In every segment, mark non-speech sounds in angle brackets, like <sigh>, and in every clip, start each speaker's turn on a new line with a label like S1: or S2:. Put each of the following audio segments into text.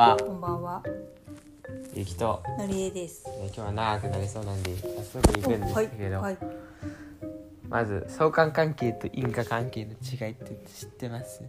S1: は
S2: こんばんは、
S1: ゆきと、
S2: のりえです。
S1: ね今日は長くなりそうなんで早速行くんですけど、
S2: はい、はい、
S1: まず相関関係と因果関係の違いって知ってます？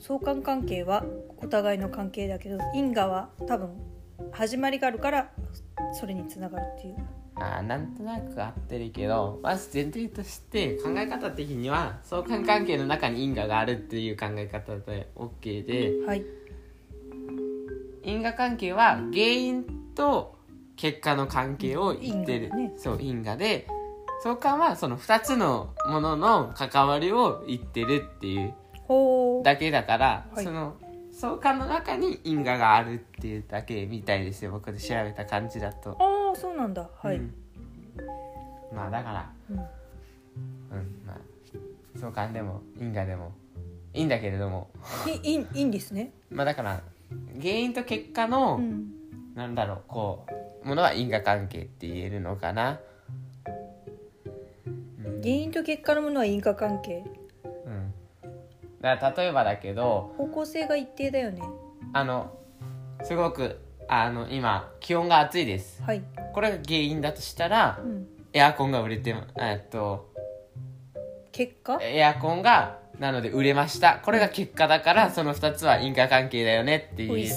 S2: 相関関係はお互いの関係だけど、因果は多分始まりがあるからそれにつながるっていう。
S1: あーなんとなく合ってるけどまず前提として考え方的には相関関係の中に因果があるっていう考え方で OK で
S2: はい、
S1: 因果関係は原因と結果の関係を言ってる、
S2: 因果だね
S1: そう因果で相関はその2つのものの関わりを言ってるっていう。だけだから、
S2: はい
S1: その相関の中に因果があるっていうだけみたいですよ僕で調べた感じだと。
S2: ああ、そうなんだ。はい。
S1: うんまあだから
S2: うん
S1: うんまあ相関でも因果でもいいんだけれども
S2: いいいいいんですね。
S1: まあだから原因と結果の、
S2: うん。
S1: なんだろうこうものは因果関係って言えるのかな
S2: 原因と結果のものは因果関係。
S1: うんだから例えばだけど
S2: 方向性が一定だよね。
S1: あのすごくあの今気温が暑いです
S2: はい。
S1: これが原因だとしたら
S2: うん。
S1: エアコンが売れてえっと
S2: 結果？
S1: エアコンがなので売れましたこれが結果だからその2つは因果関係だよねって言
S2: ウ
S1: える。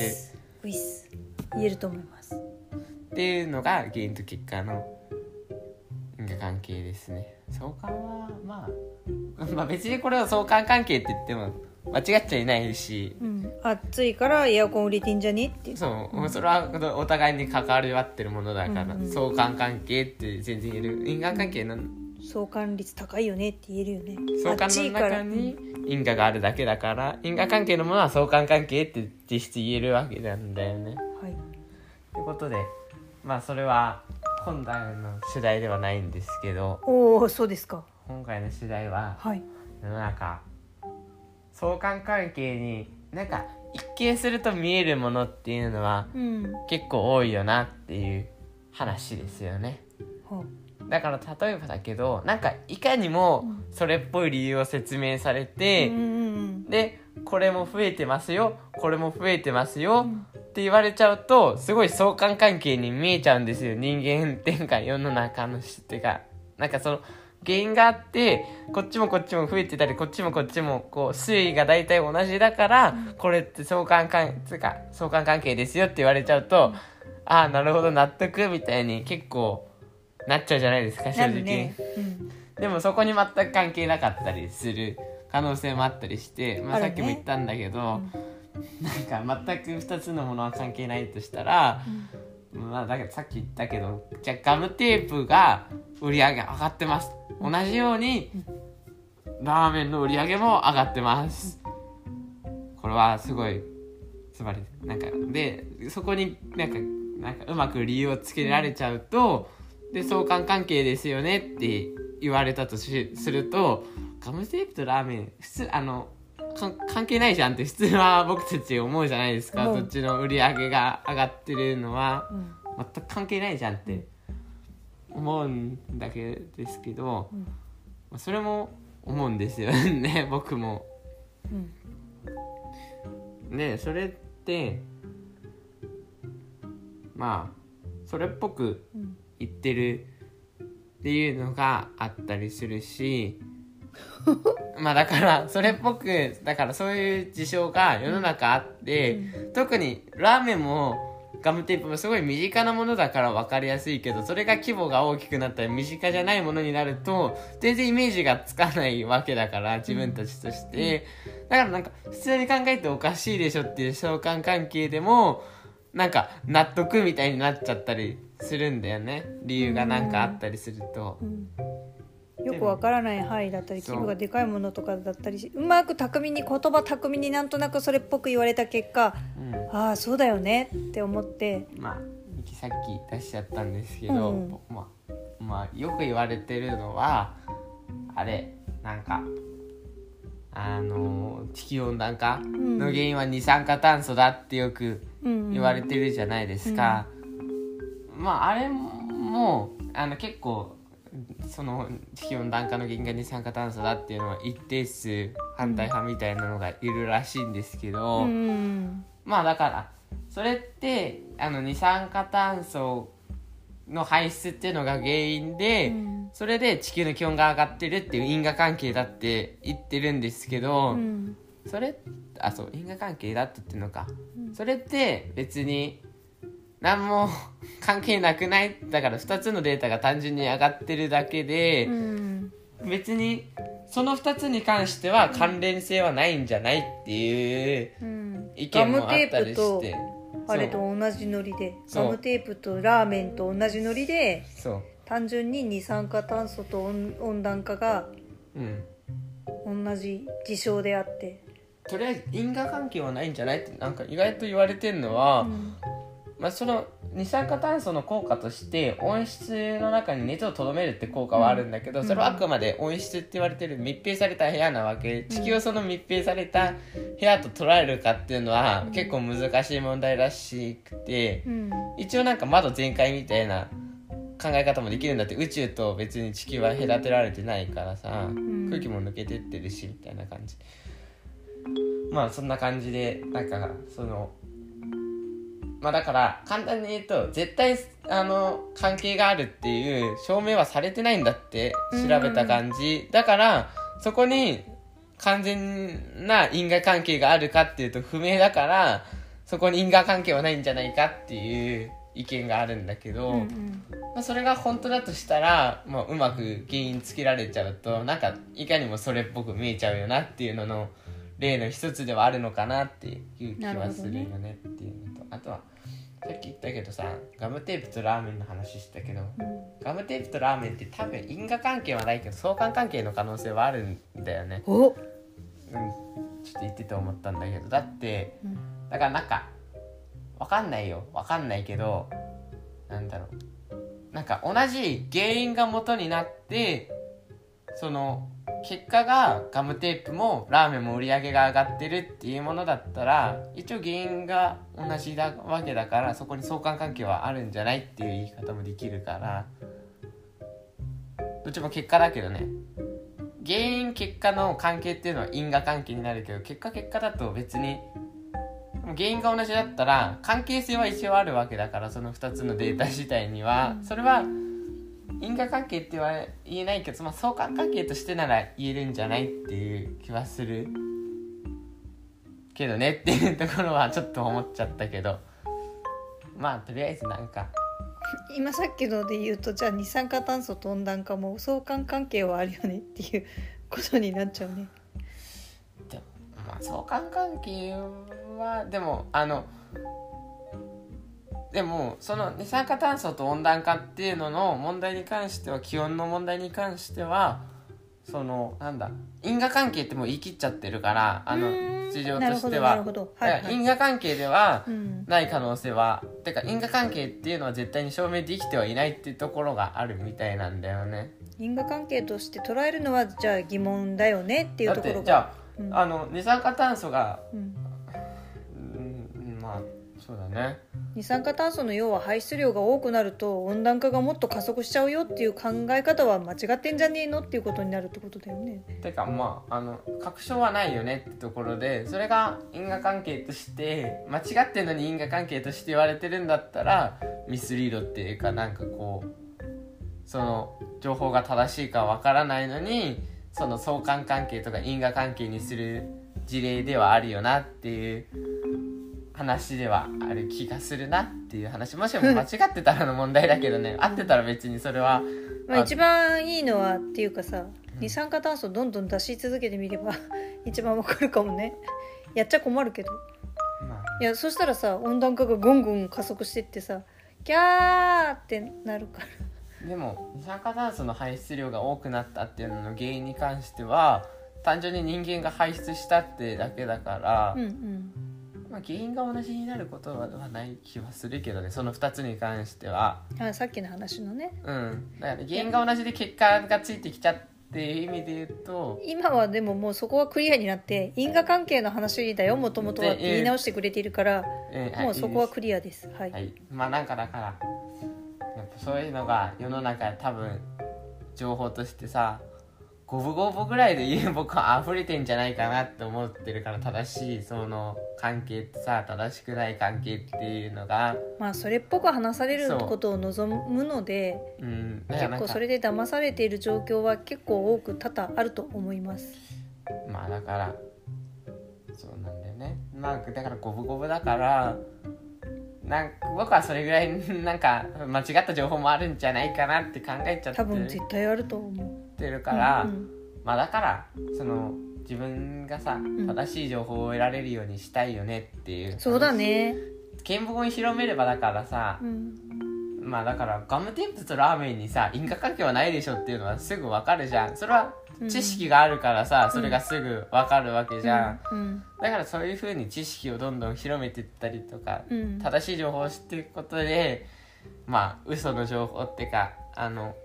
S2: ウィス。言えると思います。
S1: っていうのが原因と結果の因果関係ですね相関はまあ <laughs> まあ別にこれは相関関係って言っても間違っちゃいないし
S2: うん。暑いからエアコン売れてんじゃねって。
S1: そう、それはお互いに関わり合ってるものだから、
S2: うんうん
S1: 相関関係って全然言える因果関係の
S2: 相関率高いよねって言えるよね。
S1: 相関の中に因果があるだけだから因果関係のものは相関関係って実質言えるわけなんだよね。
S2: はい。
S1: ということでまあそれは本来の主題ではないんですけど
S2: おお、そうですか。
S1: 今回の主題は
S2: はい。
S1: 世の中相関関係になんか一見すると見えるものっていうのは
S2: うん。
S1: 結構多いよなっていう話ですよね。
S2: は
S1: だから例えばだけどなんかいかにもそれっぽい理由を説明されて、
S2: うんうんうん。
S1: でこれも増えてますよこれも増えてますよ、って言われちゃうとすごい相関関係に見えちゃうんですよ人間っていうか世の中の人ってかなんかその原因があってこっちもこっちも増えてたりこっちもこっちもこう推移が大体同じだから、これって相関関つうか相関関係ですよって言われちゃうと、ああなるほど納得みたいに結構なっちゃうじゃないですか正直、
S2: ね。うん。
S1: でもそこに全く関係なかったりする可能性もあったりして、まあ、さっきも言ったんだけど、なんか全く2つのものは関係ないとしたら、まあだからさっき言ったけどじゃあガムテープが売り上げ上がってます。同じようにラーメンの売り上げも上がってます。これはすごいつまりなんかでそこになんかなんかうまく理由をつけられちゃうとで相関関係ですよねって言われたとしするとガムテープとラーメン普通あのか関係ないじゃんって普通は僕たち思うじゃないですか、
S2: 思う
S1: どっちの売り上げが上がってるのは
S2: うん。
S1: 全く関係ないじゃんって思うんだけですけど、
S2: うん
S1: まあそれも思うんですよね <laughs> 僕も。
S2: うん。
S1: でそれってまあそれっぽく
S2: うん。
S1: 言ってるっていうのがあったりするし <laughs> まあだからそれっぽくだからそういう事象が世の中あって、特にラーメンもガムテープもすごい身近なものだから分かりやすいけどそれが規模が大きくなったり身近じゃないものになると全然イメージがつかないわけだから自分たちとして、だからなんか普通に考えておかしいでしょっていう相関関係でもなんか納得みたいになっちゃったりするんだよね。理由がなんかあったりすると。
S2: うん。よくわからない範囲だったり規模がでかいものとかだったりしうまく巧みに言葉巧みになんとなくそれっぽく言われた結果
S1: うん。
S2: ああそうだよねって思って。
S1: まあさっき出しちゃったんですけど、
S2: うん。
S1: まあ、まあよく言われてるのはあれなんかあの地球温暖化の原因は二酸化炭素だってよく
S2: うん。
S1: 言われてるじゃないですか、まああれもあの結構その地球温暖化の原因が二酸化炭素だっていうのは一定数反対派みたいなのがいるらしいんですけど、
S2: うん。
S1: まあだからそれってあの二酸化炭素の排出っていうのが原因で、
S2: うん。
S1: それで地球の気温が上がってるっていう因果関係だって言ってるんですけど、
S2: うん。
S1: それあそう因果関係だって言ってるのか、
S2: うん。
S1: それって別に何も関係なくない。だから2つのデータが単純に上がってるだけで、
S2: うん。
S1: 別にその2つに関しては関連性はないんじゃないっていう
S2: うん。
S1: 意見もあったりして。
S2: とあれと同じノリで。ガムテープとラーメンと同じノリで単純に二酸化炭素と温温暖化が
S1: うん。
S2: 同じ事象であって、
S1: とりあえず因果関係はないんじゃないってなんか意外と言われてるのは、
S2: うん。
S1: まあ、その二酸化炭素の効果として温室の中に熱をとどめるって効果はあるんだけど、それはあくまで温室って言われてる密閉された部屋なわけ。地球をその密閉された部屋と捉えるかっていうのは結構難しい問題らしくて
S2: うん。
S1: 一応なんか窓全開みたいな考え方もできるんだって宇宙と別に地球は隔てられてないからさ、
S2: ん。
S1: 空気も抜けてってるしみたいな感じ。まあそんな感じでなんかそのまあだから簡単に言うと絶対あの関係があるっていう証明はされてないんだって調べた感じ、だからそこに完全な因果関係があるかっていうと不明だからそこに因果関係はないんじゃないかっていう意見があるんだけど、
S2: うんうん。
S1: まあ、それが本当だとしたら、まあ、うまく原因つけられちゃうとなんかいかにもそれっぽく見えちゃうよなっていうのの例の一つではあるのかなっていう気はするよねっていうのと、あとはさっき言ったけどさガムテープとラーメンの話したけどガムテープとラーメンって多分因果関係はないけど相関関係の可能性はあるんだよね。
S2: お、
S1: うん、ちょっと言ってて思ったんだけど。だって
S2: うん。
S1: だからなんかわかんないよ。わかんないけどなんだろう。なんか同じ原因が元になってその結果がガムテープもラーメンも売り上げが上がってるっていうものだったら一応原因が同じだわけだからそこに相関関係はあるんじゃないっていう言い方もできるから。どっちも結果だけどね。原因結果の関係っていうのは因果関係になるけど結果結果だと別に原因が同じだったら関係性は一応あるわけだからその2つのデータ自体には。それは因果関係っては言えないけど、まあ、相関関係としてなら言えるんじゃないっていう気はする。けどねっていうところはちょっと思っちゃったけど。まあとりあえずなんか。
S2: 今さっきので言うとじゃあ二酸化炭素と温暖化も相関関係はあるよねっていうことになっちゃうね。
S1: でもまあ相関関係はでもあのでもその二酸化炭素と温暖化っていうのの問題に関しては気温の問題に関してはそのなんだ因果関係ってもう言い切っちゃってるからあの事情としては。
S2: はい、はい。
S1: 因果関係では
S2: うん。
S1: ない可能性はてか因果関係っていうのは絶対に証明できてはいないっていうところがあるみたいなんだよね。
S2: 因果関係として捉えるのはじゃあ疑問だよねっていう
S1: だ
S2: ところが。
S1: ってじゃあ,、
S2: うん。
S1: あの二酸化炭素がそうだね
S2: 二酸化炭素の要は排出量が多くなると温暖化がもっと加速しちゃうよっていう考え方は間違ってんじゃねえのっていうことになるってことだよね。
S1: てかまああの確証はないよねってところでそれが因果関係として間違ってんのに因果関係として言われてるんだったらミスリードっていうかなんかこうその情報が正しいかわからないのにその相関関係とか因果関係にする事例ではあるよなっていう話ではある気がするなっていう話。もしも間違ってたらの問題だけどね。合ってたら別にそれは
S2: まあ、一番いいのはっていうかさ二酸化炭素どんどん出し続けてみれば <laughs> 一番わかるかもね。やっちゃ困るけど。
S1: まあ
S2: いやそしたらさ温暖化がぐんぐん加速してってさギャーってなるから。
S1: でも二酸化炭素の排出量が多くなったっていうのの原因に関しては単純に人間が排出したってだけだから、
S2: うんうん
S1: まあ、原因が同じになることはない気はするけどね。その2つに関しては。
S2: あさっきの話のね。
S1: うん。だから原因が同じで結果がついてきちゃっていう意味で言うと。
S2: 今はでももうそこはクリアになって因果関係の話だよもともとはって言い直してくれているから
S1: えー
S2: もうそこは
S1: リ
S2: クリアです。はい、
S1: はい。まあなんかだからやっぱそういうのが世の中多分情報としてさ五分五分ぐらいで言う僕は溢れてんじゃないかなって思ってるから正しいその関係ってさ正しくない関係っていうのが
S2: まあそれっぽく話されることを望むので
S1: うん。
S2: 結構それで騙されている状況は結構多く多々あると思います。
S1: まあだからそうなんだよね。まあだから五分五分だからなんか僕はそれぐらいなんか間違った情報もあるんじゃないかなって考えちゃって
S2: 多分絶対あると思う
S1: ってるから、
S2: うん
S1: まあだからその自分がさ
S2: ん。
S1: 正しい情報を得られるようにしたいよねっていう、
S2: そうだね。
S1: 見聞を広めればだからさ
S2: う、ん。
S1: まあだからガムテープとラーメンにさ因果関係はないでしょっていうのはすぐわかるじゃん。それは知識があるからさ、それがすぐわかるわけじゃん、
S2: うん。
S1: だからそういうふうに知識をどんどん広めていったりとか、
S2: うん。
S1: 正しい情報を知っていくことでまあ嘘の情報っていうかあの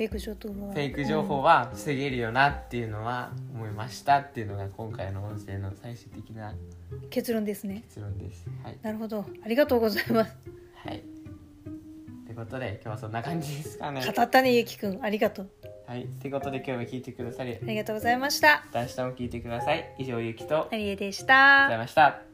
S2: フェイク情報は
S1: フェイク情報は防げるよなっていうのは思いましたっていうのが今回の音声の最終的な
S2: うん結論ですね
S1: 結論です。はい。
S2: なるほどありがとうございます
S1: はい。ということで今日はそんな感じですかね。
S2: 語ったねゆきくんありがとう
S1: はい。ということで今日も聞いてくださり
S2: ありがとうございました
S1: 明日も聞いてください。以上ゆきと、あり
S2: アリエでし
S1: がとうござい
S2: た
S1: ました。